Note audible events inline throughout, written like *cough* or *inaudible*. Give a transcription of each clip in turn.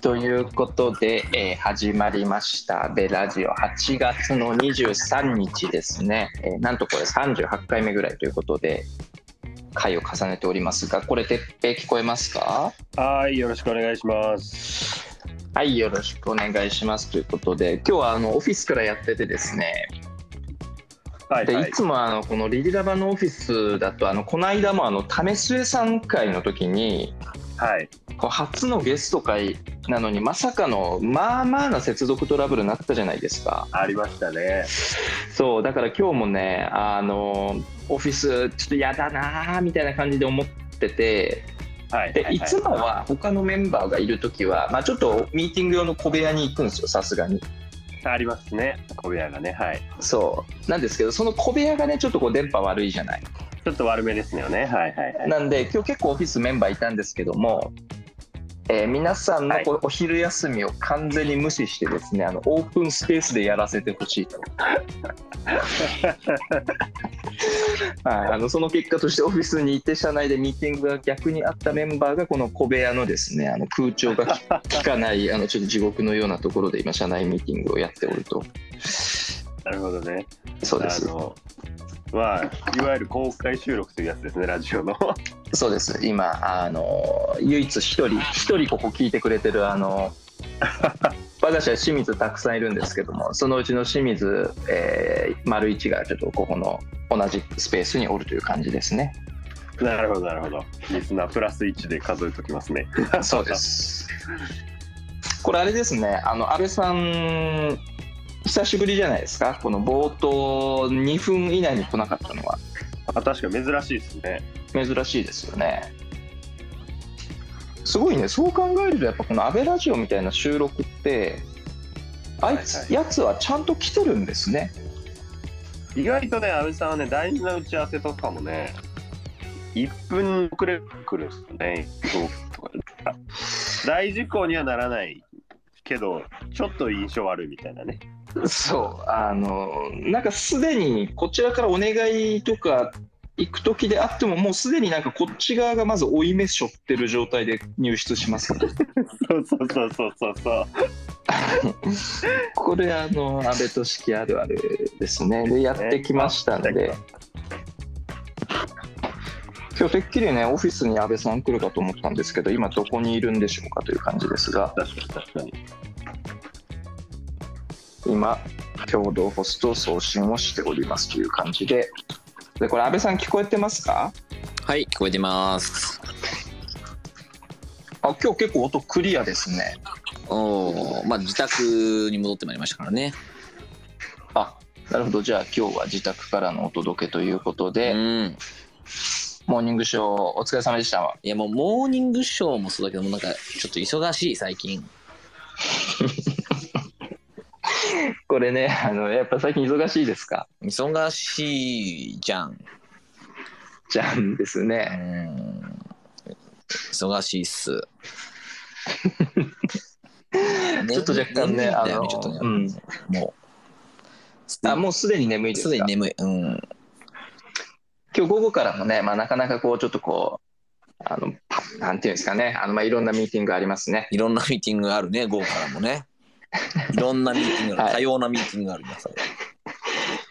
ということで、えー始まりました「ベラジオ」8月の23日ですね、えーなんとこれ38回目ぐらいということで回を重ねておりますがこれ鉄平聞こえますか？はい、よろしくお願いします。はいよろしくお願いします。ということで今日はあのオフィスからやっててですね。はい、はい。い。でつもあのこのリリラバのオフィスだとあのこの間もあの為末さん会の時にはい。こう初のゲスト会なのにまさかのまあまあな接続トラブルになったじゃないですかありましたね。そうだから今日もねあのオフィスちょっと嫌だなーみたいな感じで思っててはい。でいつもは他のメンバーがいる時は、まあ、ちょっとミーティング用の小部屋に行くんですよさすがにありますね。小部屋がね。はい。そうなんですけどその小部屋がねちょっとこう電波悪いじゃないちょっと悪めですよね。はい、はい、はい。なんで今日結構オフィスメンバーいたんですけども、えー皆さんのこうお昼休みを完全に無視してですねあのオープンスペースでやらせてほしいと、*laughs* はい、あのその結果としてオフィスにいて社内でミーティングが逆にあったメンバーがこの小部屋のですねあの空調がき *laughs* 効かないあのちょっと地獄のようなところで今社内ミーティングをやっておるとなるほどね。そうですあの。まあ、いわゆる公開収録するやつですね、ラジオの。そうです今あの唯一一人一人ここ聞いてくれてるあの我が社清水たくさんいるんですけどもそのうちの清水、えー、丸一がちょっとここの同じスペースにおるという感じですねなるほど、なるほど。リスナープラス1で数えときますね。そうですこれあれですねあの安倍さん久しぶりじゃないですか？この冒頭2分以内に来なかったのはあ確かに珍しいですね。珍しいですよねすごいねそう考えるとやっぱこの「安倍ラジオ」みたいな収録ってあいつ、はいはいやつはちゃんと来てるんですね意外とね、安倍さんはね、大事な打ち合わせとかもね、1分遅れてくるんですよね。大事項にはならないけど、ちょっと印象悪いみたいなね。そうあのなんかすでにこちらからお願いとか行く時であってももうすでになんかこっち側がまず負い目しょってる状態で入室しますねそうそうそうそうそうそう。これあの安倍俊樹あるあるですねでやってきましたんで、今日てっきりねオフィスに安倍さん来るかと思ったんですけど今どこにいるんでしょうかという感じですが確かに確かに。今共同ホスト送信をしておりますという感じででこれ安倍さん聞こえてますか？はい、聞こえてます。あ今日結構音クリアですねおお、まあ自宅に戻ってまいりましたからね。あなるほどじゃあ今日は自宅からのお届けということうで、ん。モーニングショーお疲れ様でしたいやもうモーニングショーもそうだけどもうなんかちょっと忙しい最近。*laughs* *laughs* これねあのやっぱ最近忙しいですか？忙しいじゃん。じゃんですうねん。忙しいっす。*laughs* ちょっと若干ねあのちょっとね、うんもあもうすでに眠いうですか？すでに眠い。うん。今日午後からもね、まあ、なかなかこうちょっとこうあのパなんていうんですかねあの、まあ、いろんなミーティングがありますねいろんなミーティングがあるね、午後からもね。*laughs* いろんなミーティングがある、はい。多様なミーティングがあります。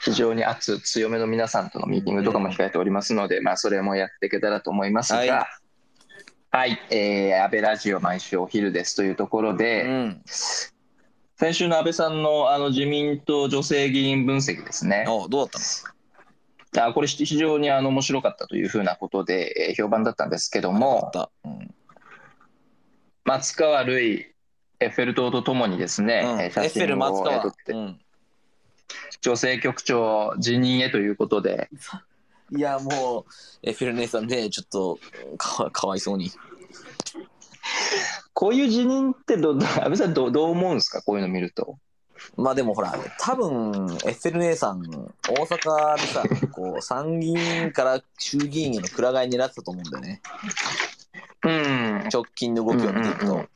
非常に熱強めの皆さんとのミーティングとかも控えておりますので、まあ、それもやっていけたらと思いますが、ははい。い、えー安倍ラジオ毎週お昼ですというところで、うん。先週の安倍さんのあの自民党女性議員分析ですね、おどうだったの？あこれ非常にあの面白かったというふうなことで、えー評判だったんですけども。うん。松川るい、エッフェル塔とともにですね、うん、エッフェル真松川を撮っ。てうん女性局長辞任へということで、*laughs* いや、もう、エッフェル姉さんね、ちょっとかわかわいそうに。*laughs* こういう辞任ってど、ど安倍さんどう、どう思うんですか、こういうの見ると。まあでもほら、多分、エッフェル姉さん、大阪でさ、*laughs* こう、参議院から衆議院へのくら替え狙ってたと思うんだよね。うん直近の動きを見ていくと。うんうんうん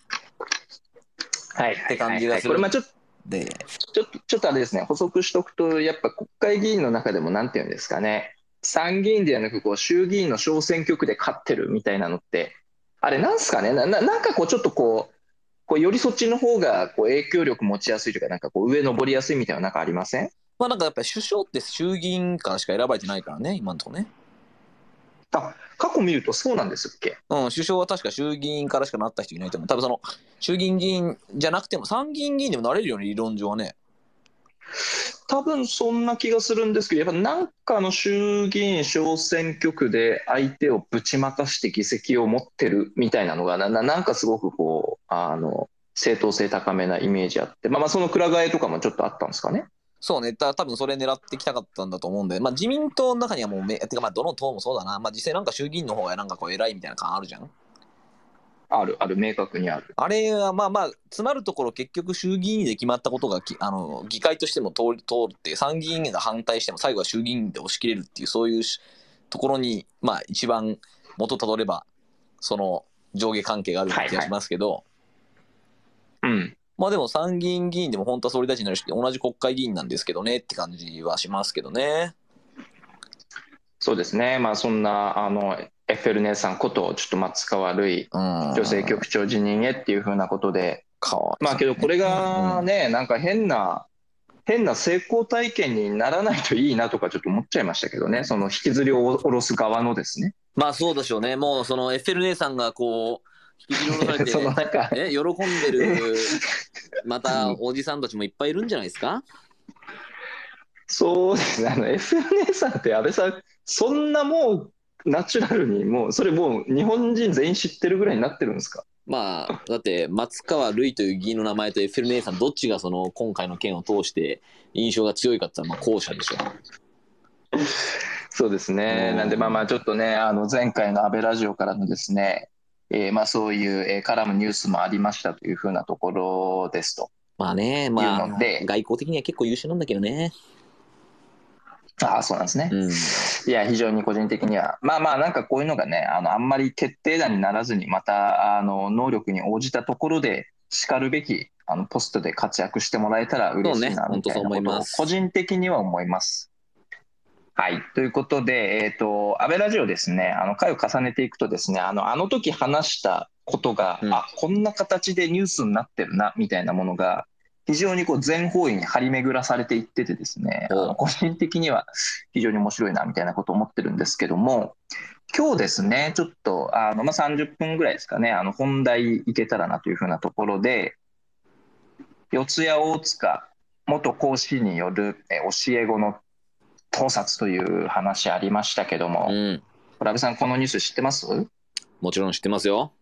はい。って感じがする。これ、まあちょっと、で、ちょっと、ちょっとあれですね、補足しとくと、やっぱ国会議員の中でも、なんていうんですかね、参議院ではなく、こう、衆議院の小選挙区で勝ってるみたいなのって、あれなんすかね？なななんかこうちょっとこうここうよりそっちの方がこう影響力持ちやすいというか、なんかこう上登りやすいみたいな、なんかありません？まあなんかやっぱり首相って衆議院からしか選ばれてないからね、今のところね。あ過去見るとそうなんですっけ？うん、首相は確か衆議院からしかなった人いないと思う。多分その、衆議院議員じゃなくても、参議院議員でもなれるよね、理論上はね。多分そんな気がするんですけど、やっぱなんかの衆議院小選挙区で相手をぶちまかして議席を持ってるみたいなのがな、ななんかすごくこう、あの、正当性高めなイメージあって、まあまあそのくら替えとかもちょっとあったんですかね？そうね、た多分それ狙ってきたかったんだと思うんで、まあ自民党の中にはもうめ、てかまあどの党もそうだな、まあ実際なんか衆議院の方がなんかこう偉いみたいな感あるじゃん。ある、ある、明確にある。あれはまあまあ、詰まるところ結局衆議院で決まったことがきあの議会としても通り通って、参議院が反対しても最後は衆議院で押し切れるっていう、そういうしところに、まあ一番元たどれば、その上下関係がある気がしますけど、うん。まあでも参議院議員でも本当は総理大臣になるし、同じ国会議員なんですけどねって感じはしますけどね。そうですね。まあそんな、あの、エッフェル姉さんこと、ちょっと松川るい、うん。女性局長辞任へっていうふうなことで、まあけどこれがね、なんか変な、変な成功体験にならないといいなとかちょっと思っちゃいましたけどね、その引きずりを下ろす側のですね。まあそうでしょうね。もうそのエッフェル姉さんがこう、引き *laughs* のなんか、え、喜んでる、*laughs* またおじさんたちもいっぱいいるんじゃないですか？そうですね、あの FNA さんって安倍さん、そんなもうナチュラルに、もうそれもう日本人全員知ってるぐらいになってるんですか？まあ、だって松川るいという議員の名前とエッフェル姉さん、どっちがその今回の件を通して印象が強いかって言ったら、まあ後者でしょ。そうですね、うんなんでまあまあちょっとね、あの前回の安倍ラジオからのですね、えーまあそういう、えー絡むニュースもありましたというふうなところですと。まあね、まあ外交的には結構優秀なんだけどね。ああ、そうなんですね。うん。いや、非常に個人的には、まあまあ、なんかこういうのがね、あのあんまり決定打にならずに、またあの能力に応じたところで、しかるべきあのポストで活躍してもらえたら嬉しいなみたいとをます個人的には思います。はい。ということで、えっ、と、安倍ラジオですね、あの回を重ねていくとですね、あの、あの時話したことが、うんあ、こんな形でニュースになってるな、みたいなものが、非常にこう全方位に張り巡らされていっててですね、あおの個人的には非常に面白いなみたいなことを思ってるんですけども、今日ですね、ちょっとあの、まあ、30分ぐらいですかね、あの本題いけたらなというふうなところで、四谷大塚元講師によるえ教え子の盗撮という話ありましたけども、うん。これ安倍さん、このニュース知ってます？もちろん知ってますよ。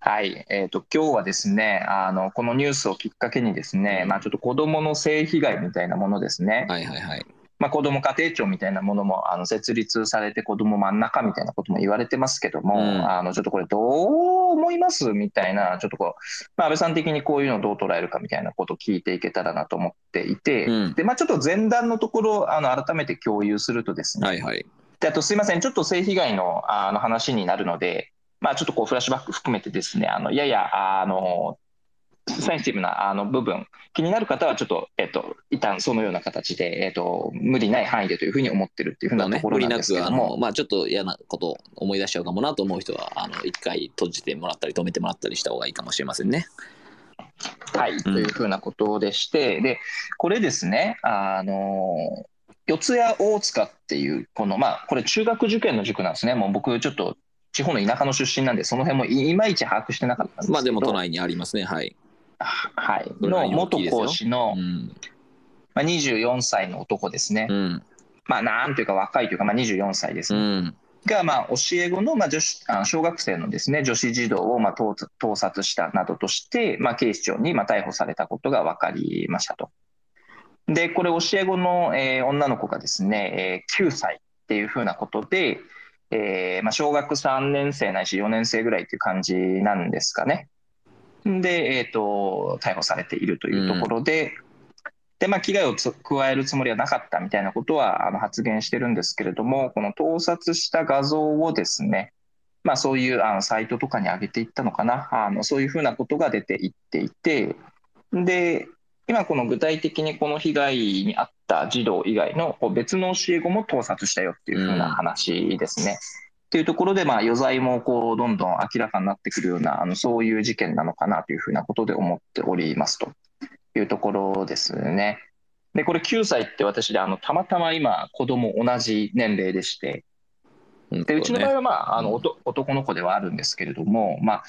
はい、えー、と今日はですねあの、このニュースをきっかけにですね、まあ、ちょっと子どもの性被害みたいなものですね、はいはいはい。まあ、子ども家庭庁みたいなものもあの設立されて、子ども真ん中みたいなことも言われてますけども、うんあのちょっとこれ、どう思いますみたいな、ちょっとこう、まあ、安倍さん的にこういうのをどう捉えるかみたいなことを聞いていけたらなと思っていて、うんでまあ、ちょっと前段のところ、あの改めて共有するとですね、はいはい。であとすいません、ちょっと性被害のあの話になるので、まあ、ちょっとこうフラッシュバック含めてですね、あのややあの *laughs* センシティブなあの部分、気になる方はちょっと、えっと、一旦そのような形で、えっと、無理ない範囲でというふうに思ってるっていうふうなところなんですけども、の、まあちょっと嫌なこと思い出しちゃうかもなと思う人は、あの、一回閉じてもらったり、止めてもらったりした方がいいかもしれませんね。はい、というふうなことでして、で、これですね、あの、四谷大塚っていう、この、まあ、これ中学受験の塾なんですね。もう僕、ちょっと地方の田舎の出身なんで、その辺もいいまいち把握してなかったんですけど。まあでも都内にありますね、はい。はい、の元講師の、うん。まあ、24歳の男ですね。うん。まあ、なんというか若いというか、まあ、24歳ですうね。ん。が、まあ、教え子の、まあ、女子あ小学生のですね、女子児童を、まあ、盗盗撮したなどとして、まあ、警視庁に、まあ、逮捕されたことが分かりましたと。で、これ、教え子の、えー女の子がですね、えー9歳っていうふうなことで、えーまあ、小学3年生ないし4年生ぐらいっていう感じなんですかね。で、えっ、と、逮捕されているというところで、で、まあ、危害を加えるつもりはなかったみたいなことはあの発言してるんですけれども、この盗撮した画像をですね、まあ、そういうあのサイトとかに上げていったのかな、あのそういうふうなことが出ていっていて、で、今、この具体的にこの被害に遭った児童以外の別の教え子も盗撮したよっていうふうな話ですね。っていうところで、まあ、余罪もこうどんどん明らかになってくるようなあのそういう事件なのかなというふうなことで思っておりますと。いうところですね。でこれ9歳って私であのたまたま今子供同じ年齢でして。でうちの場合は、まあ、あの男の子ではあるんですけれども、まあ、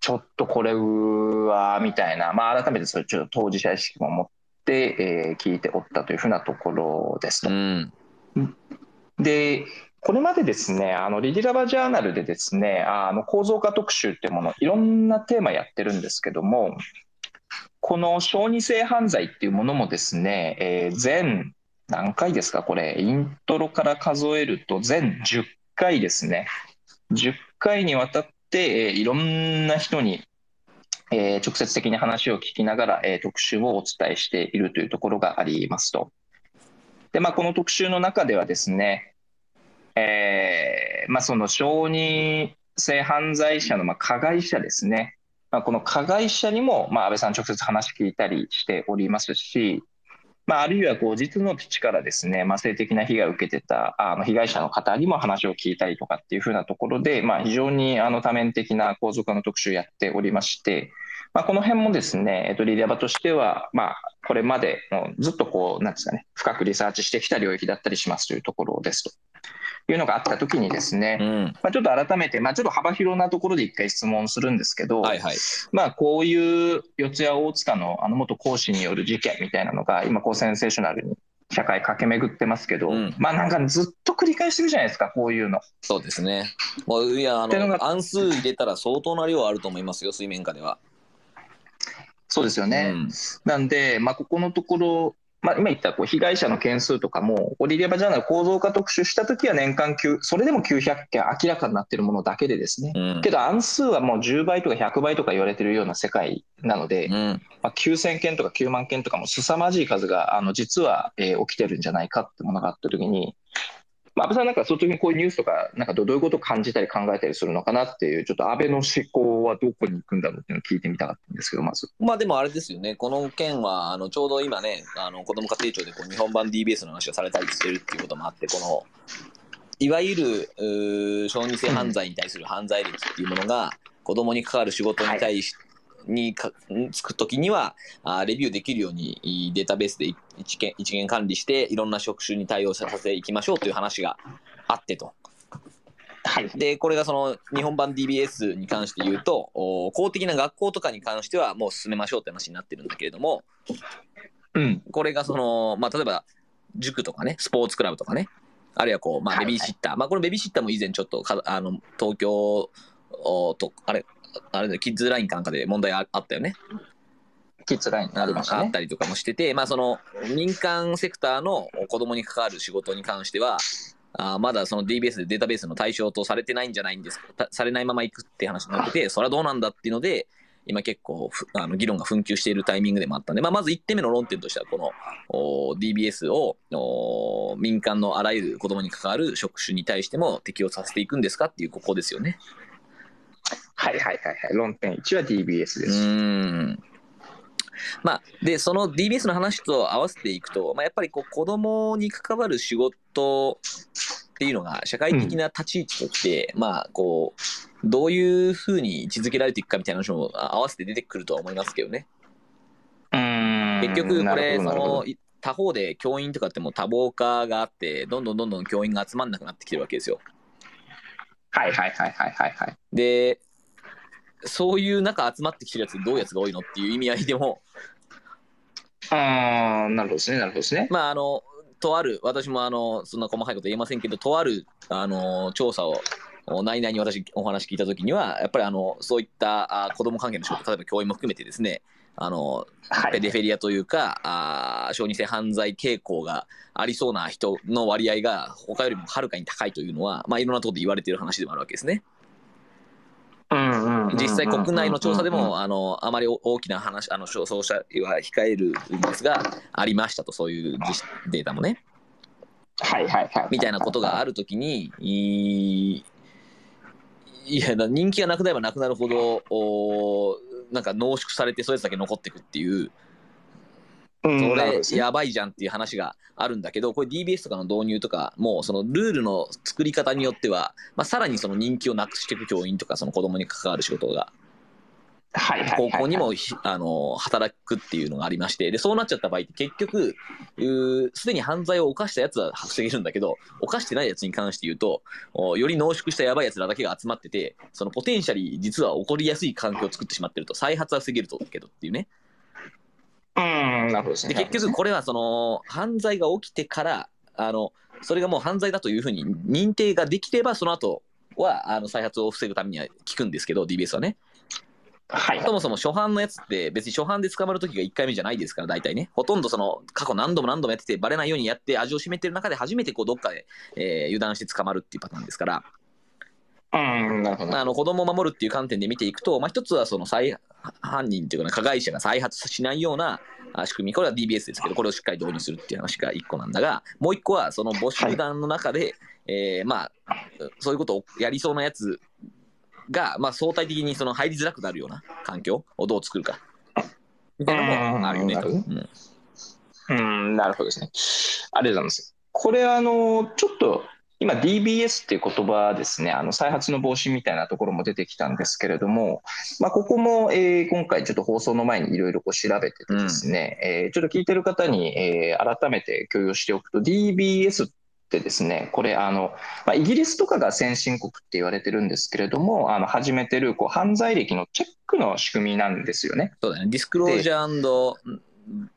ちょっとこれはみたいな、まあ、改めてそれちょっと当事者意識も持って、えー、聞いておったというふうなところですと。うん、でこれまでですね、あのリディラバジャーナルでですね、あの構造化特集っていうもの、いろんなテーマやってるんですけども、この小児性犯罪っていうものもですね、えー、全何回ですか、これ、イントロから数えると全10回ですね。10回にわたって、えー、いろんな人に、えー、直接的に話を聞きながら、えー、特集をお伝えしているというところがありますと。で、まあ、この特集の中ではですね、えーまあ、その小児性犯罪者のまあ加害者ですね、まあ、この加害者にも、まあ、安倍さん直接話聞いたりしておりますし、まあ、あるいはこう実の父からですね、まあ、性的な被害を受けてたあの被害者の方にも話を聞いたりとかっていうふうなところで、まあ、非常にあの多面的な構造化の特集をやっておりまして、まあ、この辺もですね、えっと、リリアバとしては、まあ、これまでずっとこう、なんですかね、深くリサーチしてきた領域だったりしますというところですと。いうのがあったときにですね、うん、まあ、ちょっと改めて、まあ、ちょっと幅広なところで一回質問するんですけど、はいはい、まあ、こういう四谷大塚のあの元講師による事件みたいなのが、今、こうセンセーショナルに社会駆け巡ってますけど、うん、まあなんかずっと繰り返してるじゃないですか、こういうの。そうですね。もういやあの、暗数入れたら相当な量あると思いますよ、水面下では。そうですよね。うん、なんで、まあ、ここのところ、まあ、今言ったこう被害者の件数とかも、オリリアバジャーナル構造化特集したときは年間9、それでも900件明らかになっているものだけでですね、うん、けど案数はもう10倍とか100倍とか言われてるような世界なので、うん、まあ、9000件とか9万件とかも凄まじい数があの実は、えー、起きてるんじゃないかってものがあったときに、まあ、安倍さんなんかその時にこういうニュースとか、なんかどういうことを感じたり考えたりするのかなっていう、ちょっと安倍の思考はどこに行くんだろうっていうのを聞いてみたかったんですけど、まず。まあでもあれですよね、この件は、あのちょうど今ね、あの子ども家庭庁でこう日本版 DBS の話をされたりしてるっていうこともあって、この、いわゆる小児性犯罪に対する犯罪歴っていうものが、子どもに関わる仕事に対して、にかつくときにはあ、レビューできるようにデータベースで一元一元管理して、いろんな職種に対応させていきましょうという話があってと。はい、でこれがその日本版 DBS に関して言うと公的な学校とかに関してはもう進めましょうって話になってるんだけれども、うん、これがその、まあ、例えば塾とかねスポーツクラブとかねあるいはこう、まあ、ベビーシッター、はいはい、まあ、これベビーシッターも以前ちょっとかあの東京とあれあれだキッズラインかなんかで問題あったよね。キッズラインありましたね。あったりとかもしてて、まあその民間セクターの子供に関わる仕事に関しては、あまだその DBS でデータベースの対象とされてないんじゃないんですか、されないまま行くって話になってて、それはどうなんだっていうので、今結構あの議論が紛糾しているタイミングでもあったんで、まあ、まず1点目の論点としては、この DBS を民間のあらゆる子供に関わる職種に対しても適用させていくんですかっていう、ここですよね。はいはいはいはい。論点1は DBS です。うんまあ、で、その DBS の話と合わせていくと、まあ、やっぱりこう子供に関わる仕事っていうのが社会的な立ち位置として、うん、まあ、こう、どういうふうに位置づけられていくかみたいな話も合わせて出てくるとは思いますけどね。結局これ、その、他方で教員とかっても多忙化があって、どんどんどんどん教員が集まんなくなってきてるわけですよ。はいはいはいはいはいはい。で、そういう中集まってきてるやつどういうやつが多いのっていう意味合いでも。ああなるほどですねなるほどですね。まああのとある私もあのそんな細かいこと言えませんけどとあるあの調査を内々に私お話聞いたときにはやっぱりあのそういったあ子ども関係の仕事例えば教員も含めてですねあの、ペデフェリアというか、あ小児性犯罪傾向がありそうな人の割合が他よりもはるかに高いというのは、まあ、いろんなところで言われている話でもあるわけですね。実際国内の調査でもあのあまり大きな話あのそう者は控えるんですがありましたとそういうデータもね。はいはいはい。みたいなことがあるときにいや人気がなくなればなくなるほどおなんか濃縮されてそういうやつだけ残っていくっていううんそれやばいじゃんっていう話があるんだけど、これ DBS とかの導入とかも、そのルールの作り方によっては、まあ、さらにその人気をなくしていく教員とか、その子供に関わる仕事が、高校にもひあの働くっていうのがありまして、で、そうなっちゃった場合って結局、すでに犯罪を犯したやつは防げるんだけど、犯してないやつに関して言うと、おより濃縮したやばいやつらだけが集まってて、そのポテンシャリー実は起こりやすい環境を作ってしまってると、再発は防げるとけどっていうね。うんなるほどですね。で結局これはその犯罪が起きてからあのそれがもう犯罪だというふうに認定ができればその後はあの再発を防ぐためには効くんですけど DBS はね。はい。そもそも初犯のやつって別に初犯で捕まる時が1回目じゃないですから大体ね。ほとんどその過去何度も何度もやっててバレないようにやって味を占めてる中で初めてこうどっかで、えー油断して捕まるっていうパターンですから。うんなるほど。あの子供を守るっていう観点で見ていくと、まあ、一つはその再犯人っていうかな加害者が再発しないようなあ仕組みこれは DBS ですけどこれをしっかり導入するっていう話が一個なんだがもう一個はその母集団の中で、えーまあそういうことをやりそうなやつが、まあ、相対的にその入りづらくなるような環境をどう作るかみたいなのもあるよねと。うん、なるほどですね。ありがとうございます。これ、あの、ちょっと、今 DBS っていう言葉ですね、あの再発の防止みたいなところも出てきたんですけれども、まあ、ここも、えー今回ちょっと放送の前にいろいろ調べててですね、えーちょっと聞いてる方に、えー改めて共有しておくと、DBS ってですね、これあの、まあ、イギリスとかが先進国って言われてるんですけれども、あの始めてるこう犯罪歴のチェックの仕組みなんですよね。そうだね。 disclosure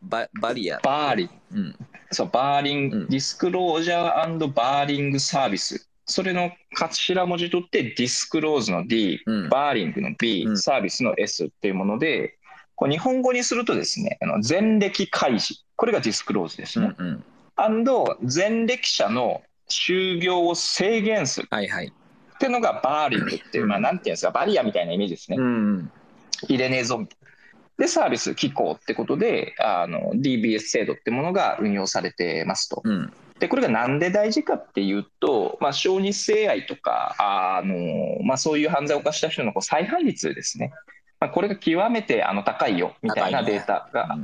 ババリア、バーリうんそう、 barring、うん Disclosure Barring Service。それの頭文字取って、 disclose の D、うん barring の B、うんサービスの S っていうもので、こう日本語にするとですね、あの前歴開示。これが disclose ですね。うんうん、アンド、前歴者の就業を制限するはいはい。っていうのがバーリングっていう、うんまあ、なんていうんですか、バリアみたいなイメージですね。うん入れねえぞみたいな。で、サービス機構ってことで、あの DBS 制度ってものが運用されてますと。うんで、これがなんで大事かっていうと、まあ、小児性愛とか、あのまあ、そういう犯罪を犯した人のこう再犯率ですね。まあ、これが極めてあの高いよみたいなデータが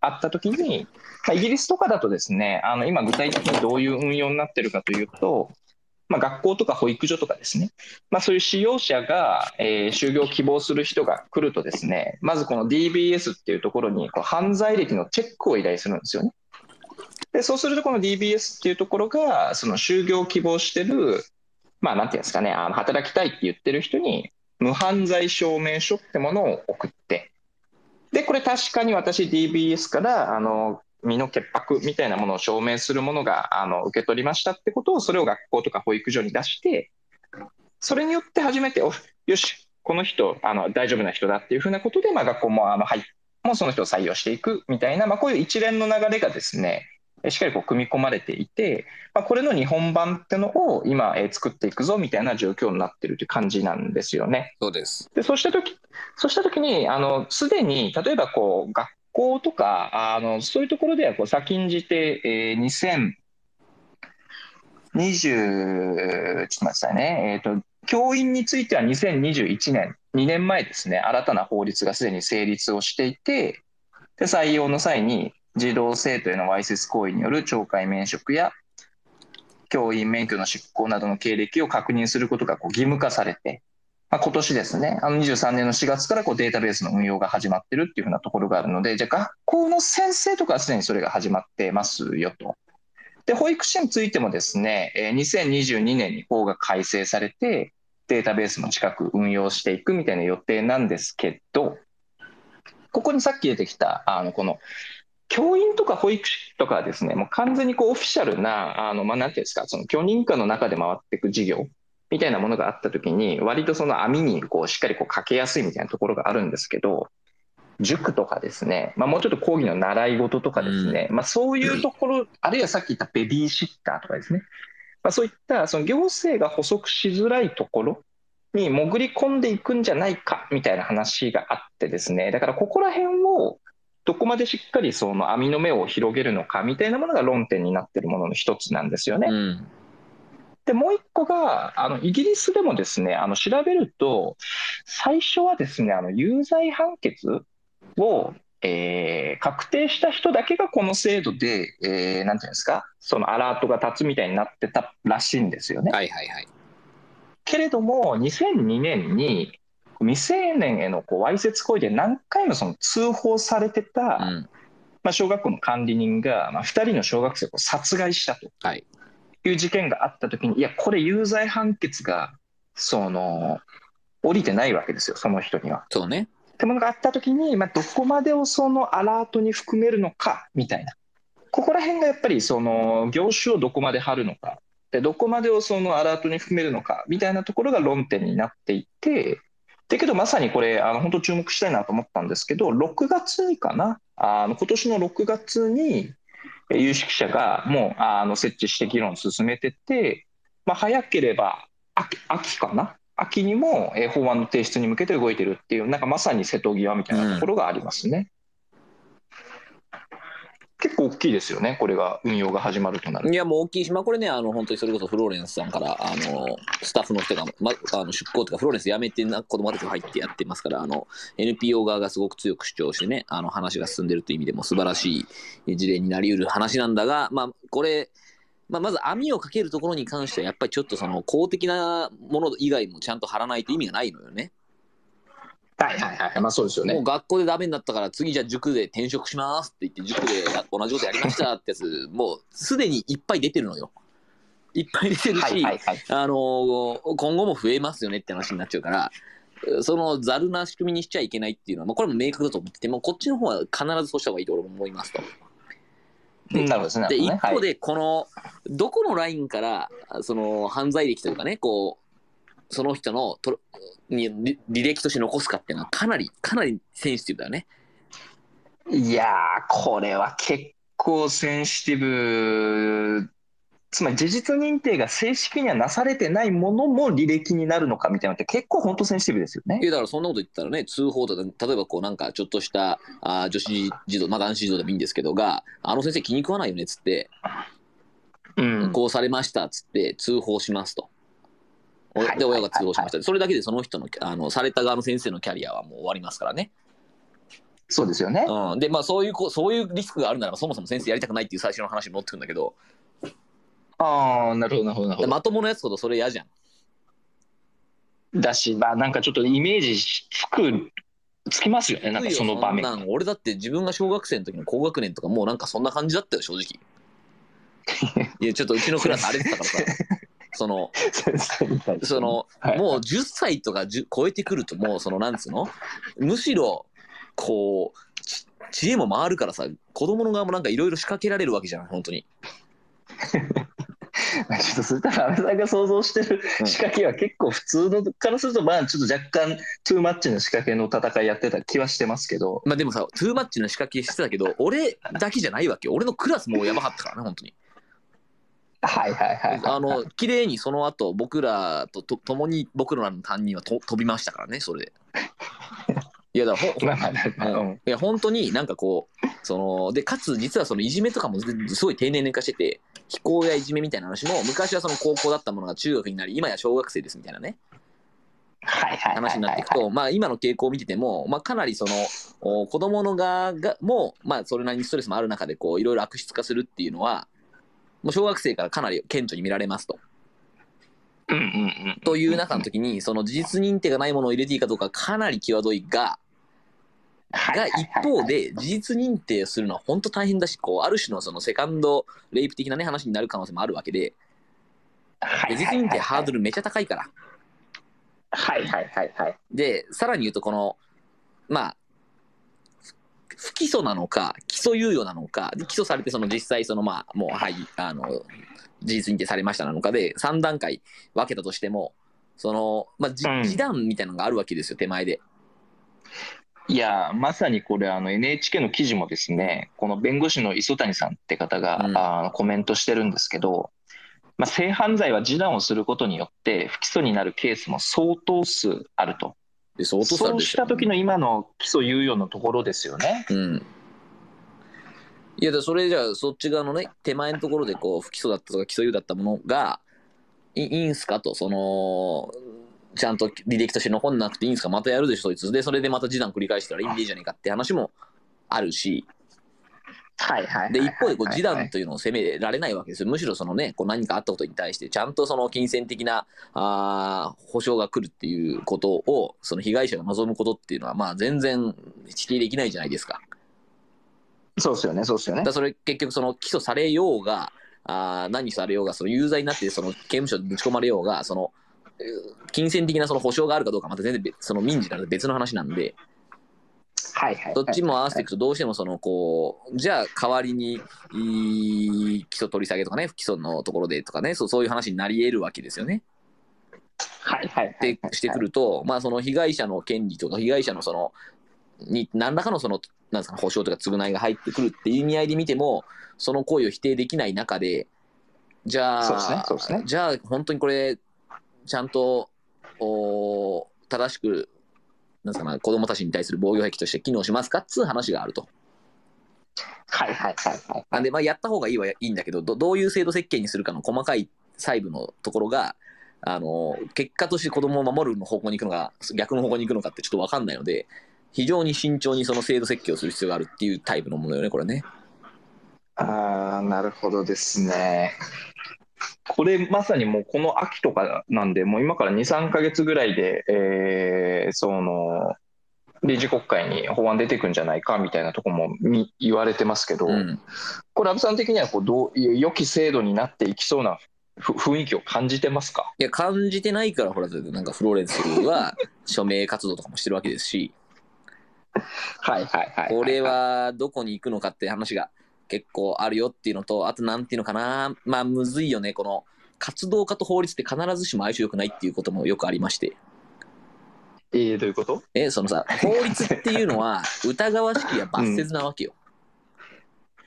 あったときに、まあ、イギリスとかだとですね、あの今具体的にどういう運用になってるかというと、まあ、学校とか保育所とかですね、まあ、そういう使用者が、えー就業を希望する人が来るとですね、まずこの DBS っていうところにこう犯罪歴のチェックを依頼するんですよね。でそうすると、この DBS っていうところが、その就業を希望してる、まあ、なんていうんですかね、あの働きたいって言ってる人に、無犯罪証明書ってものを送って、で、これ確かに私 DBS から、あの、身の潔白みたいなものを証明するものがあの受け取りましたってことを、それを学校とか保育所に出して、それによって初めて、およし、この人あの大丈夫な人だっていうふうなことで、まあ、学校もあの、はい、もうその人を採用していくみたいな、まあ、こういう一連の流れがですね、えしっかりこう組み込まれていて、まあ、これの日本版ってのを今、えー作っていくぞみたいな状況になってるという感じなんですよね。そうです。でそうしたとき、そうしたときに、あのすでに例えばこう学校とかあの、そういうところではこう先んじて、えー2020、ちょっと待ってくださいね、えーと、教員については2021年、2年前ですね、新たな法律がすでに成立をしていて、で採用の際に児童生徒へのわいせつ行為による懲戒免職や教員免許の執行などの経歴を確認することがこう義務化されて、まあ、今年ですね、あの23年の4月からこうデータベースの運用が始まってるっていうふうなところがあるので、じゃあ学校の先生とかはすでにそれが始まってますよと。で、保育士についてもですね、2022年に法が改正されて、データベースも近く運用していくみたいな予定なんですけど、ここにさっき出てきた、あの、この、教員とか保育士とかはですね、もう完全にこうオフィシャルな、あの、まあ、なんていうんですか、その許認可の中で回っていく事業みたいなものがあったときに、割とその網にこうしっかりこうかけやすいみたいなところがあるんですけど、塾とかですね、まあ、もうちょっと講義の習い事とかですね、まあ、そういうところ、あるいはさっき言ったベビーシッターとかですね、まあ、そういったその行政が補足しづらいところに潜り込んでいくんじゃないかみたいな話があってですね、だからここら辺をどこまでしっかりその網の目を広げるのかみたいなものが論点になっているものの一つなんですよね。うん。で、もう一個が、あの、イギリスでもですね、あの、調べると、最初はですね、あの、有罪判決を、えー確定した人だけがこの制度で、えーなんていうんですか、そのアラートが立つみたいになってたらしいんですよね。はいはいはい。けれども、2002年に未成年へのこうわいせつ行為で何回もその通報されてた、うん。まあ、小学校の管理人が、まあ、2人の小学生を殺害したとはい。いう事件があったときに、いや、これ、有罪判決がその降りてないわけですよ、その人には。そうね。ってものがあったときに、まあ、どこまでをそのアラートに含めるのかみたいな、ここら辺がやっぱりその業種をどこまで張るのか、でどこまでをそのアラートに含めるのかみたいなところが論点になっていて、だけどまさにこれ、あの本当注目したいなと思ったんですけど、6月にかな、あの今年の6月にえー有識者がもうあの設置して議論進めてて、まあ、早ければ秋秋かな、秋にも法案の提出に向けて動いてるっていう、なんかまさに瀬戸際みたいなところがありますね。結構大きいですよね、これが運用が始まるとなるいや、もう大きいし、まあ、これね、あの、本当にそれこそフローレンスさんから、あの、スタッフの人が、ま、あの出向とか、フローレンス辞めてな、子供たちが入ってやってますから、あの、NPO 側がすごく強く主張してね、あの、話が進んでるという意味でも素晴らしい事例になり得る話なんだが、まあ、これ、まあ、まず網をかけるところに関しては、やっぱりちょっとその公的なもの以外もちゃんと張らないと意味がないのよね。はいはいはい、まあそうですよねもう。学校でダメになったから次じゃあ塾で転職しますって言って塾でや同じことやりましたってやつ *laughs* もうすでにいっぱい出てるのよ。いっぱい出てるし、はいはいはい。あのー今後も増えますよねって話になっちゃうからそのざるな仕組みにしちゃいけないっていうのは、まあ、これも明確だと思っててもこっちの方は必ずそうした方がいいと俺も思いますと。なるほどですね。で一方でこのどこのラインからその犯罪歴というかねこうその人のとに履履歴として残すかっていうのはかなりかなりセンシティブだよね。いやー、これは結構センシティブ、つまり事実認定が正式にはなされてないものも履歴になるのかみたいなのって結構本当センシティブですよねい。やだからそんなこと言ったらね、通報とか、例えばこうなんかちょっとしたあー女子児童、まあ男子児童でもいいんですけどが、あの先生気に食わないよねっつって、うん。こうされましたっつって通報しますと。で、親が通報しました。それだけでその人の、あの、された側の先生のキャリアはもう終わりますからね。そうですよね。うん。で、まあそういうこう、そういうリスクがあるならば、そもそも先生やりたくないっていう最初の話に持ってくるんだけど、ああ、なるほど、なるほど、なるほど。まともなやつほどそれ嫌じゃん。だし、まあなんかちょっとイメージつく、つきますよね、なんかその場面俺だって自分が小学生の時の高学年とかもうなんかそんな感じだったよ、正直。*laughs* いや、ちょっとうちのクラス荒れてたからさ、*laughs* その、*laughs* その、はい。もう10歳とか10超えてくるともうそのなんつうの？むしろこうち知恵も回るからさ子供の側もなんかいろいろ仕掛けられるわけじゃん本当に。*laughs* ちょっとそしたら安倍さんが想像してるうん。仕掛けは結構普通のからするとまあちょっと若干トゥーマッチな仕掛けの戦いやってた気はしてますけど。まあでもさトゥーマッチの仕掛けしてたけど俺だけじゃないわけよ。俺のクラスもうやばかったからね本当にはいはいはいあの綺麗にその後僕らとと共に僕らの担任はと飛びましたからねそれで。いやだからほまいや本当になんかこうそのでかつ実はそのいじめとかもすごい低年齢化してて非行やいじめみたいな話も昔はその高校だったものが中学になり今や小学生ですみたいなね。はいはいはい話になっていくと、まあ、今の傾向を見てても、まあ、かなりそのお子供の側がも、まあ、それなりにストレスもある中でこういろいろ悪質化するっていうのはもう小学生からかなり顕著に見られますと。うんうんうん。という中の時にその事実認定がないものを入れていいかどうかかなり際どいがが一方で事実認定するのは本当大変だしこうある種のそのセカンドレイプ的な、ね、話になる可能性もあるわけでで事実認定ハードルめちゃ高いから。はいはいはいはい。でさらに言うとこのまあ不不起訴なのか起訴猶予なのかで起訴されてその実際そのまあもうはいあの事実認定されましたなのかで3段階分けたとしてもその、まあ、示談みたいなのがあるわけですよ手前で。いやまさにこれあの NHK の記事もですねこの弁護士の磯谷さんって方が、うん。あのコメントしてるんですけど、まあ、性犯罪は示談をすることによって不起訴になるケースも相当数あるとで相当さそうした時の今の起訴猶予のところですよね。うん。いや、だそれじゃあ、そっち側のね、手前のところで、こう、不起訴だったとか、起訴猶予だったものが、いいいんすかと、その、ちゃんと履歴として残んなくていいんすかまたやるでしょ、そいつ。で、それでまた示談繰り返したらいいんでいいじゃねえかって話もあるし、はいはい。で、一方でこう示はい談というのを責められないわけですよ。むしろそのね、こう何かあったことに対して、ちゃんとその金銭的な、あー保証が来るっていうことを、その被害者が望むことっていうのは、まあ全然否定できないじゃないですか。そうですよね、そうですよねだ。それ結局その起訴されようが、あー何されようが、その有罪になってその刑務所にぶち込まれようが、その、えー金銭的なその保証があるかどうかまた全然別その民事なので別の話なんで、はいはいはい。どっちも合わせていくとどうしてもそのこう、じゃあ代わりにいい起訴取り下げとかね、不起訴のところでとかね、そうそういう話になり得るわけですよね。はいはいはいでしてくると、まあその被害者の権利とか被害者のその、に何らかのその、なんですか、保証とか償いが入ってくるっていう意味合いで見ても、その行為を否定できない中で、じゃあ、そうですねじゃあ本当にこれ、ちゃんと、お正しく、なんですかな、子供たちに対する防御壁として機能しますかっつう話があると。はいはいはいはい。なんで、まあ、やった方がいいはいいんだけどど、どういう制度設計にするかの細かい細部のところが、あの結果として子供を守るの方向に行くのか、逆の方向に行くのかってちょっと分かんないので、非常に慎重にその制度設計をする必要があるっていうタイプのものよね、これね。ああ、なるほどですね。これまさにもうこの秋とかなんで、もう今から2、3ヶ月ぐらいで、えーその、理事国会に法案出てくんじゃないかみたいなところもみ言われてますけど、うん、これ、安倍さん的にはこうどう良き制度になっていきそうなふ雰囲気を感じてますか？いや、感じてないから、ほら、なんかフローレンスは *laughs* 署名活動とかもしてるわけですし、はいはいはい。これ、はどこに行くのかって話が結構あるよっていうのと、あとなんていうのかな、まあ、むずいよね、この活動家と法律って必ずしも相性良くないっていうこともよくありまして。えー、どういうこと？え、そのさ、法律っていうのは *laughs* 疑わしきや罰せずなわけよ。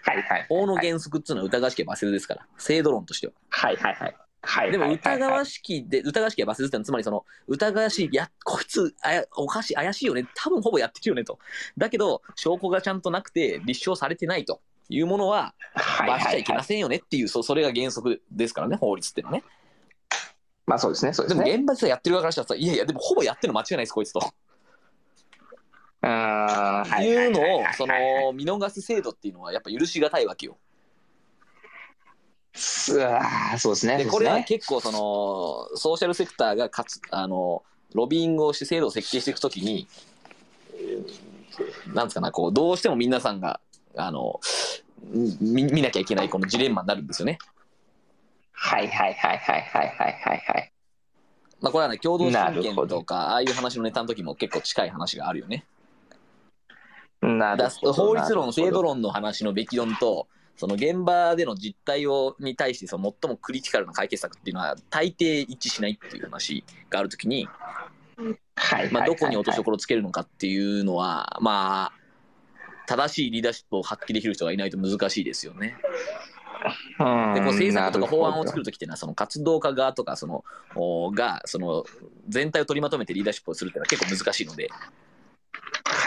はいはい。法の原則っていうのは疑わしきや罰せずですから、制度論としては。はいはいはい。はいでも疑わししきで、疑わしきや罰せずってのは、つまりその、疑わしい、いや、こいつあや、おかしい、怪しいよね、多分ほぼやってるよねと。だけど、証拠がちゃんとなくて、立証されてないというものは、罰しちゃいけませんよねっていう、そそれが原則ですからね、法律っていうのはね。まあそうですね、そうでですもね。現場でさやってる側からしたらさ、いやいや、でもほぼやってるの間違いないです、こいつと。あいいうのをその、見逃す制度っていうのは、やっぱ許しがたいわけよ。すあーそうですね。で、これは結構その、ソーシャルセクターがかつ、あの、ロビーイングをして制度を設計していくときに、えーなんですかな、こう、どうしても皆さんが、あの、見見なきゃいけないこのジレンマになるんですよね。はいはいはいはいはいはいはいはい。まあ、これはね、共同親権とか、ああいう話のネタの時も結構近い話があるよね。なるだほど。法律論、制度論。論の話のべき論と、その現場での実態をに対してその最もクリティカルな解決策っていうのは大抵一致しないっていう話があるときに、はいまあ、どこに落としどこころをつけるのかっていうのは、まあ、正しいリーダーシップを発揮できる人がいないと難しいですよね。ろでこう政策とか法案を作るるときっていうのは、その活動家側とかそのおがその全体を取りまとめてリーダーシップをするっていうのは結構難しいので、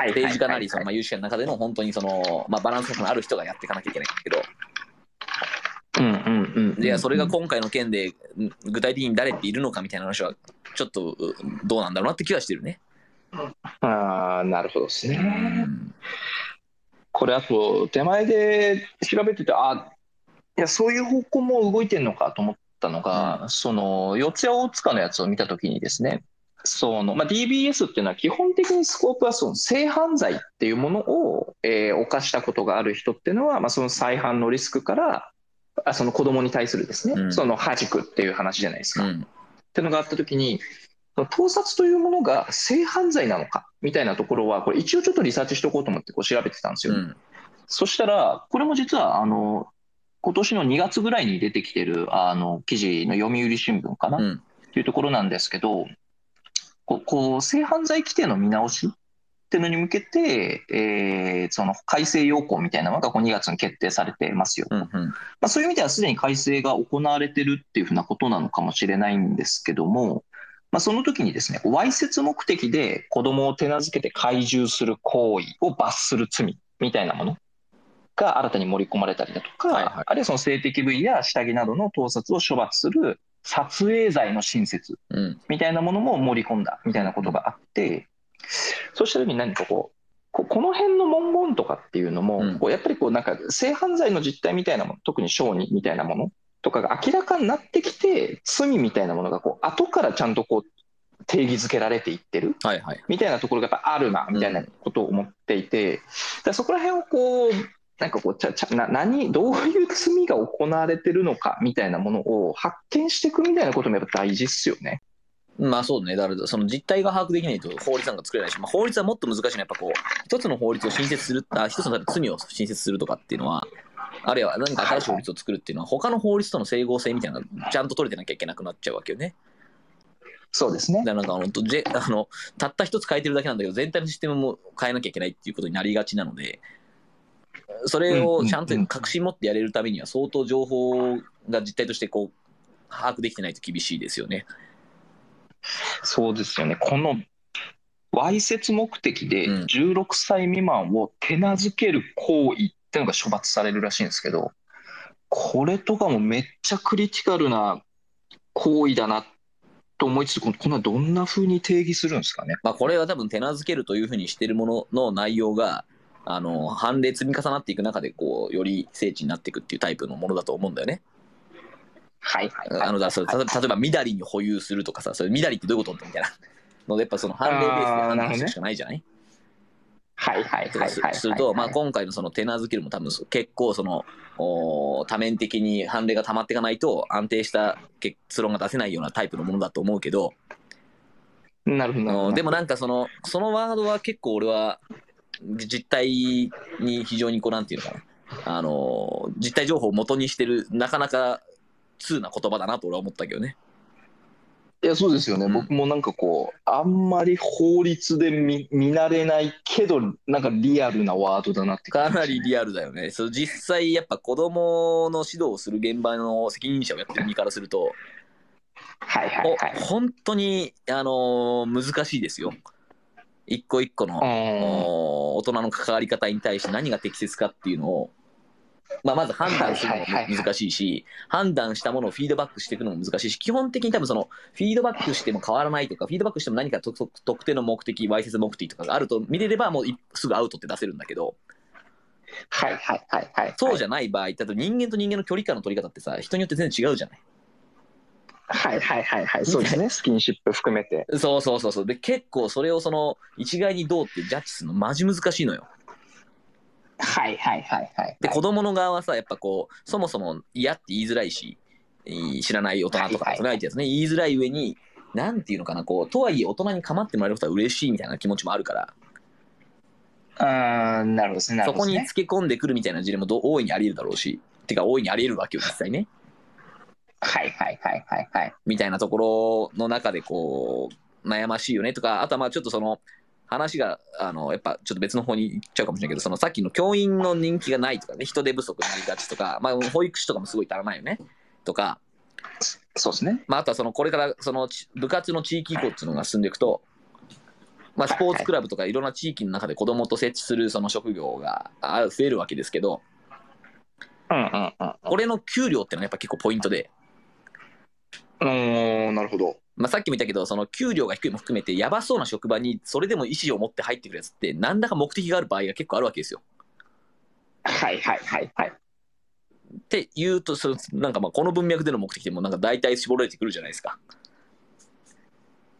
政治家なりそのまあ有識者の中での本当にその、まあ、バランスのある人がやっていかなきゃいけないんだけど、うんうんうんうん。でそれが今回の件でん具体的に誰っているのかみたいな話は、ちょっとうどうなんだろうなって気はしてるね。ああ、なるほどですうね。んこれあと、手前で調べてて、あいや、そういう方向も動いてるのかと思ったのが、その、四谷大塚のやつを見たときにですね、その、まあ、DBS っていうのは基本的にスコープはその性犯罪っていうものを、えー犯したことがある人っていうのは、まあ、その再犯のリスクから、あその子供に対するですね、うんその弾くっていう話じゃないですか。うんっていうのがあったときに、盗撮というものが性犯罪なのかみたいなところは、これ一応ちょっとリサーチしておこうと思ってこう調べてたんですよ。うん。そしたら、これも実は、あの、今年の2月ぐらいに出てきてる、あの、記事の読売新聞かな、うん。っていうところなんですけど、こうこう性犯罪規定の見直し？っていうのに向けて、えーその改正要項みたいなのがこう2月に決定されてますよ。うんうん。まあ、そういう意味ではすでに改正が行われてるっていうふうなことなのかもしれないんですけども、まあ、その時にですね、わいせつ目的で子供を手なずけて懐柔する行為を罰する罪みたいなものが新たに盛り込まれたりだとか、はいはい。あるいはその性的部位や下着などの盗撮を処罰する撮影罪の新設うん。みたいなものも盛り込んだみたいなことがあって、そうした時に何かこここの辺の文言とかっていうのも、うん。こうやっぱりこうなんか性犯罪の実態みたいなもの特に小児みたいなものとかが明らかになってきて罪みたいなものがこう後からちゃんとこう定義づけられていってるはいはい。みたいなところがやっぱあるなみたいなことを思っていて、だからそこら辺をこうなんかこうちゃちゃな何どういう罪が行われてるのかみたいなものを発見していくみたいなこともやっぱ大事っすよね。まあそうね。だからその実態が把握できないと法律なんか作れないし、まあ、法律はもっと難しいのはやっぱこう、一つの法律を新設する、あ一つの罪を新設するとかっていうのは、あるいは何か新しい法律を作るっていうのは、他の法律との整合性みたいなのがちゃんと取れてなきゃいけなくなっちゃうわけよね。そうですねだ。からなんか *laughs* あのとぜあのたった一つ変えてるだけなんだけど全体のシステムも変えなきゃいけないっていうことになりがちなのでそれをちゃんと確信持ってやれるためには相当情報が実態としてこう把握できてないと厳しいですよね。そうですよね。このわいせつ目的でうん16歳未満を手なずける行為っていうのが処罰されるらしいんですけど、これとかもめっちゃクリティカルな行為だなと思いつつ、ここんなどんな風に定義するんですかね？まあ、これは多分手なずけるというふうにしてるものの内容があの判例積み重なっていく中でこうより精緻になっていくっていうタイプのものだと思うんだよね。はいはいあのだそれ例えばみだりに保有するとかさそれみだりってどういうことみたいな。のでやっぱその判例ベースで判断するしかないじゃない？はいはいすはいはい。する。と、まあ、今回のその手なずけるも多分結構そのお多面的に判例が溜まっていかないと安定した結論が出せないようなタイプのものだと思うけど、なるほどなるほど。でもなんかそのそのワードは結構俺は実態に非常にこうなんていうのかな。あの実態情報を元にしてるなかなか通な言葉だなと俺は思ったけどね。いや、そうですよね、うん僕もなんかこう、あんまり法律で見見慣れないけど、なんかリアルなワードだなってかなりアリアルだよね。そう実際やっぱ子供の指導をする現場の責任者をやってる身からすると、はいはいはい。お本当に、あのー難しいですよ。一個一個の、大人の関わり方に対して何が適切かっていうのを、まあ、まず判断するのも難しいし、判断したものをフィードバックしていくのも難しいし、基本的に多分そのフィードバックしても変わらないとか、フィードバックしても何か特定の目的、わいせつ目的とかがあると見れれば、もういすぐアウトって出せるんだけど、はいはいはいはい。そうじゃない場合、例えば人間と人間の距離感の取り方ってさ、人によって全然違うじゃない。はいはいはいはい。そうですね。スキンシップ含めて。そうそうそうそう。で、結構それをその一概にどうってジャッジするのマジ難しいのよ。はいはいはいはい。で、子供の側はさ、やっぱこう、そもそも嫌って言いづらいし、知らない大人とか、その相手やつね、言いづらい上に、なんていうのかな、こう、とはいえ大人に構ってもらえることは嬉しいみたいな気持ちもあるから、あーなるほどそこにつけ込んでくるみたいな事例もど大いにあり得るだろうし、てか大いにあり得るわけよ、実際ね。はいはいはいはいはい。みたいなところの中でこう悩ましいよねとかあとはまあちょっとその話があのやっぱちょっと別の方に行っちゃうかもしれないけどそのさっきの教員の人気がないとかね人手不足になりがちとか、まあ、保育士とかもすごい足らないよねとか、そうですね。まあ、あとはそのこれからそのち部活の地域移行っていうのが進んでいくと、まあ、スポーツクラブとかいろんな地域の中で子供と設置するその職業があ増えるわけですけどうんうんうんこれの給料ってのはやっぱ結構ポイントで。うん、なるほど。まあ、さっきも言ったけど、その給料が低いも含めて、やばそうな職場にそれでも意思を持って入ってくるやつって、何らか目的がある場合が結構あるわけですよ。はいはいはいはい。っていうと、そのなんかまあこの文脈での目的でもなんか大体絞られてくるじゃないですか。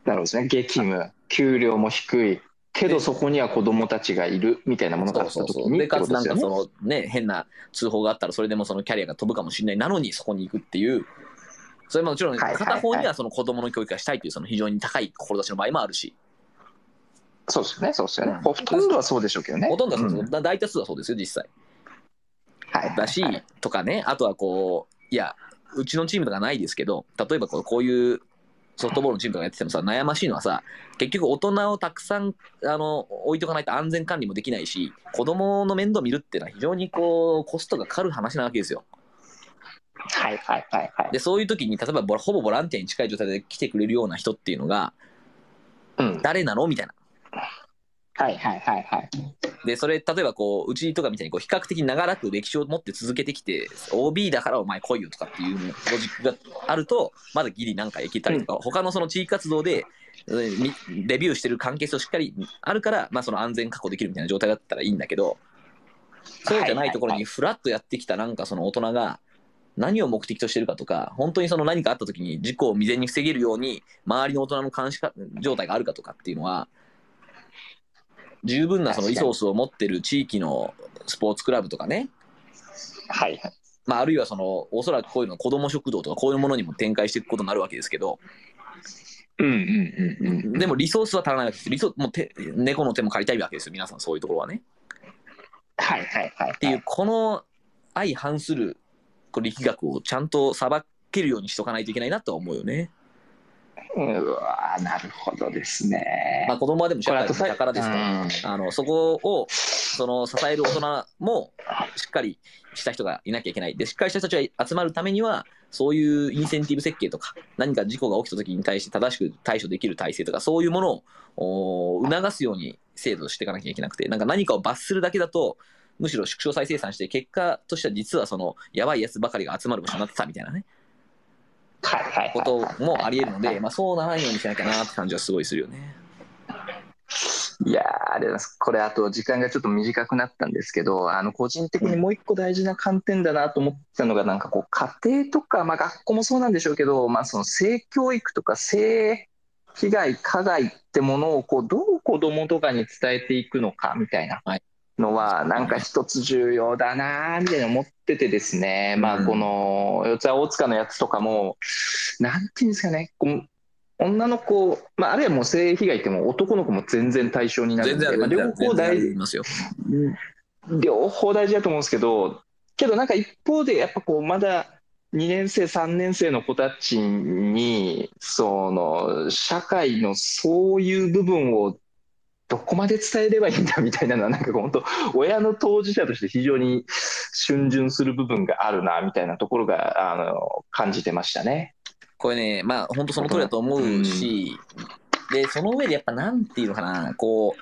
なるほどですね。激務、給料も低い。けどそこには子供たちがいるみたいなものがあった時にで、ってかつ。なんかそのね、変な通報があったら、それでもそのキャリアが飛ぶかもしれないなのにそこに行くっていう、それももちろん片方にはその子供の教育がしたいというその非常に高い志の場合もあるし、そうですよね。そうですよね。うんほとんどはそうでしょうけどね。ほとんどはそうですんだ大多数はそうですよ、実際。はいはいだし、とかね、あとはこう、いや、うちのチームとかないですけど、例えばこうこういうソフトボールのチームとかやっててもさ、悩ましいのはさ、結局大人をたくさんあの置いとかないと安全管理もできないし、子供の面倒見るっていうのは非常にこうコストがかかる話なわけですよ。はいはいはいはい。で、そういう時に、例えばほぼボランティアに近い状態で来てくれるような人っていうのが、うん。誰なの？みたいな。はいはいはいはい。で、それ、例えばこう、うちとかみたいにこう比較的長らく歴史を持って続けてきて、OB だからお前来いよとかっていうロジックがあると、まだギリなんかいけたりとか、他のその地域活動で、みレビューしてる関係性としっかりあるから、まあその安全確保できるみたいな状態だったらいいんだけど、そうじゃないところにフラッとやってきたなんかその大人が、何を目的としてるかとか、本当にその何かあった時に事故を未然に防げるように、周りの大人の監視か状態があるかとかっていうのは、十分なそのリソースを持ってる地域のスポーツクラブとかね、はいはい。まあ、あるいはその、おそらくこういうの子ども食堂とかこういうものにも展開していくことになるわけですけど、うんうんうんうん。でもリソースは足らないわけです。リソもう手猫の手も借りたいわけですよ、皆さんそういうところはね。はいはいはい。っていう、この相反するこう力学をちゃんとさばけるようにしとかないといけないなとは思うよね。うわーなるほどですね。まあ、子供はでも社会の宝ですから、うんあのそこをその支える大人もしっかりした人がいなきゃいけない。で、しっかりした人たちが集まるためには、そういうインセンティブ設計とか、何か事故が起きた時に対して正しく対処できる体制とか、そういうものをお促すように制度していかなきゃいけなくて、なんか何かを罰するだけだと、むしろ縮小再生産して、結果としては実はそのやばいやつばかりが集まる場所になってたみたいなね、はいはいはいこともあり得るので、まあ、そうならないようにしなきゃなって感じはすごいするよね。いやーありがとうございます。これ、あと時間がちょっと短くなったんですけど、あの個人的にもう一個大事な観点だなと思ったのが、なんかこう、家庭とか、まあ、学校もそうなんでしょうけど、まあ、その性教育とか性被害、加害ってものをこうどう子供とかに伝えていくのかみたいなはいのは、なんか一つ重要だなみたいに思っててですね、まあ、この四谷大塚のやつとかも、なんていうんですかね、こう女の子、まあ、あるいはもう性被害ってもう男の子も全然対象になるんで、まあ、両方大事。両方大事だと思うんですけど、けどなんか一方で、やっぱこう、まだ2年生、3年生の子たちに、その、社会のそういう部分をどこまで伝えればいいんだみたいなのは、なんか本当、親の当事者として非常に逡巡する部分があるな、みたいなところが、あの、感じてましたね。これね、まあ、本当その通りだと思うし、で、その上でやっぱなんていうのかな、こう、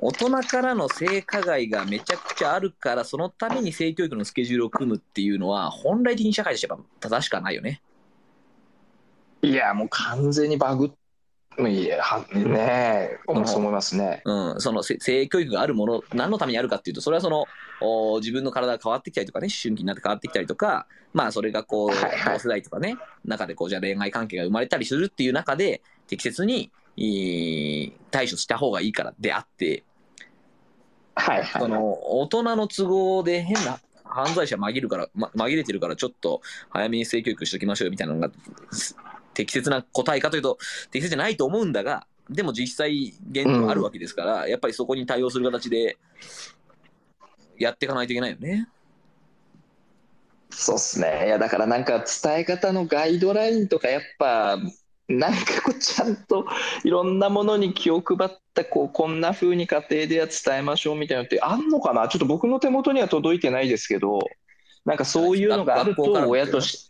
大人からの性加害がめちゃくちゃあるから、そのために性教育のスケジュールを組むっていうのは、本来的に社会としてやっぱ正しくはないよね。いや、もう完全にバグっいや、はねえ、そう思いますね。うん、そのせ性教育があるもの、何のためにあるかっていうと、それはその、お自分の体が変わってきたりとかね、思春期になって変わってきたりとか、まあ、それがこう、はいはい同世代とかね、中でこう、じゃあ恋愛関係が生まれたりするっていう中で、適切に、いい対処した方がいいからであって、はいはい。その、大人の都合で変な犯罪者紛るから、ま、紛れてるから、ちょっと早めに性教育しときましょうよみたいなのが、す適切な答えかというと、適切じゃないと思うんだが、でも実際、現状あるわけですから、やっぱりそこに対応する形で、やっていかないといけないよね。そうっすね。いや、だからなんか伝え方のガイドラインとか、やっぱ、なんかこう、ちゃんといろんなものに気を配った、こう、こんな風に家庭では伝えましょうみたいなのってあんのかな？ちょっと僕の手元には届いてないですけど、なんかそういうのがあると親とし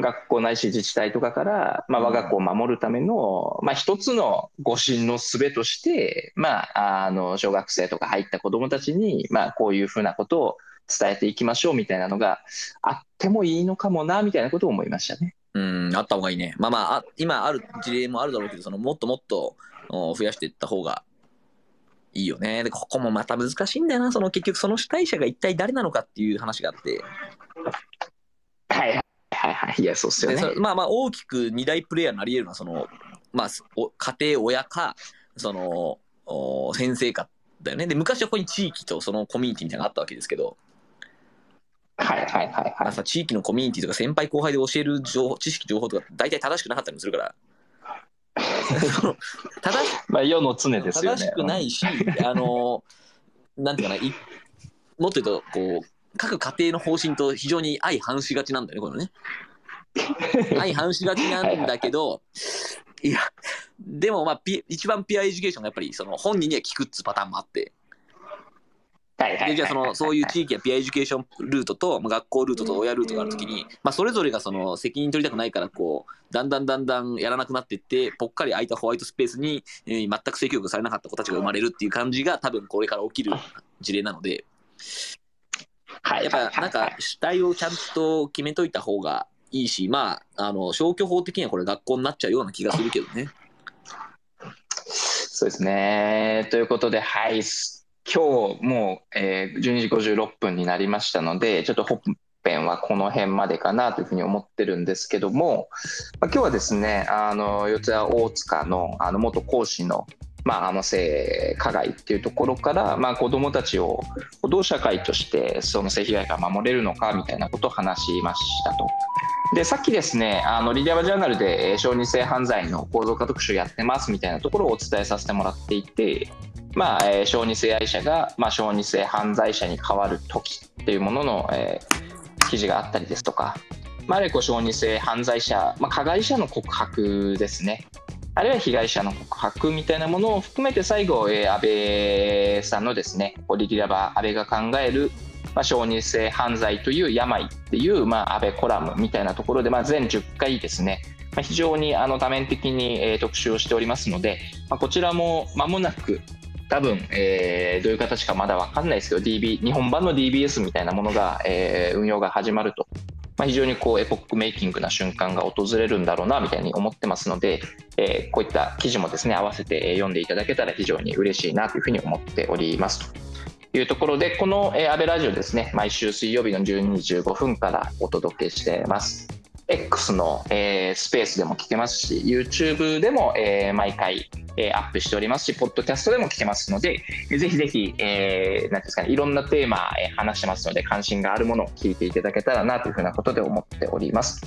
学校ないし自治体とかから、まあ、我が子を守るための、まあ、一つの誤信の術として、まあ、あの小学生とか入った子どもたちに、まあ、こういうふうなことを伝えていきましょうみたいなのがあってもいいのかもなみたいなことを思いましたね。うん、あった方がいいね。まあまあ、あ今ある事例もあるだろうけど、そのもっともっとお増やしていった方がいいよね。で、ここもまた難しいんだよな。その結局その主体者が一体誰なのかっていう話があって。はいはいはいはい。いや、そうっすよでね。そまあまあ大きく二大プレイヤーになり得るのはその、まあ、お家庭親かそのお先生かだよねで昔はここに地域とそのコミュニティみたいなのがあったわけですけど、はいはいはいはい。まあさ地域のコミュニティとか先輩後輩で教える情報知識情報とか大体正しくなかったりもするから *laughs* 正しまあ、世の常ですよね。正しくないし、あのなんていうかないもっと言うとこう各家庭の方針と非常に相反しがちなんだよねこれね。*laughs* 相反しがちなんだけど、いや、でもまあ、ピ一番 peer education がやっぱりその本人には聞くっつうパターンもあって、でじゃあそのそういう地域や peer education ルートとまあ学校ルートと親ルートがあるときに、まあ、それぞれがその責任取りたくないからこうだんだんだんだんやらなくなっていってぽっかり空いたホワイトスペースに、えー全く性教育されなかった子たちが生まれるっていう感じが多分これから起きる事例なので。はいやっぱなんか主体をちゃんと決めといた方がいいしまああの消去法的にはこれ学校になっちゃうような気がするけどね。そうですね。ということで、はい。今日もう、えー12時56分になりましたので、ちょっと本編はこの辺までかなというふうに思ってるんですけども、まあ、今日はですね、あの、四谷大塚のあの元講師の、まあ、あの性加害っていうところから、まあ、子どもたちをどう社会としてその性被害から守れるのかみたいなことを話しましたと。でさっきですねあのリディアバジャーナルで小児性犯罪の構造化特集やってますみたいなところをお伝えさせてもらっていて、まあえー小児性愛者が、まあ、小児性犯罪者に変わる時っていうものの、えー記事があったりですとか、まあ、あるいはこ小児性犯罪者、まあ、加害者の告白ですねあるいは被害者の告白みたいなものを含めて最後、えー安倍さんのですねこうリディアバ安倍が考えるまあ、小児性犯罪という病っていう、まあ、安倍コラムみたいなところで、まあ、全10回ですね、まあ、非常にあの多面的に、えー特集をしておりますので、まあ、こちらも間もなく多分、えーどういう形かまだ分かんないですけど DB 日本版の DBS みたいなものが、えー運用が始まると、まあ、非常にこうエポックメイキングな瞬間が訪れるんだろうなみたいに思ってますので、えーこういった記事もですね合わせて読んでいただけたら非常に嬉しいなというふうに思っておりますと。いうところで、この、えー、安倍ラジオですね、毎週水曜日の12時15分からお届けしてます。X の、えースペースでも聞けますし、YouTube でも、えー毎回、えーアップしておりますし、ポッドキャストでも聞けますので、えーぜひぜひ、えーなんですかね、いろんなテーマ、えー話してますので、関心があるものを聞いていただけたらなというふうなことで思っております。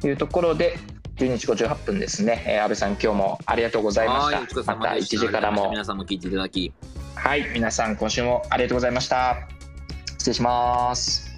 というところで、12時58分ですね、えー安倍さん、今日もありがとうございました。また1様でした時からも皆さんも聞いていただきはい、皆さん今週もありがとうございました。失礼します。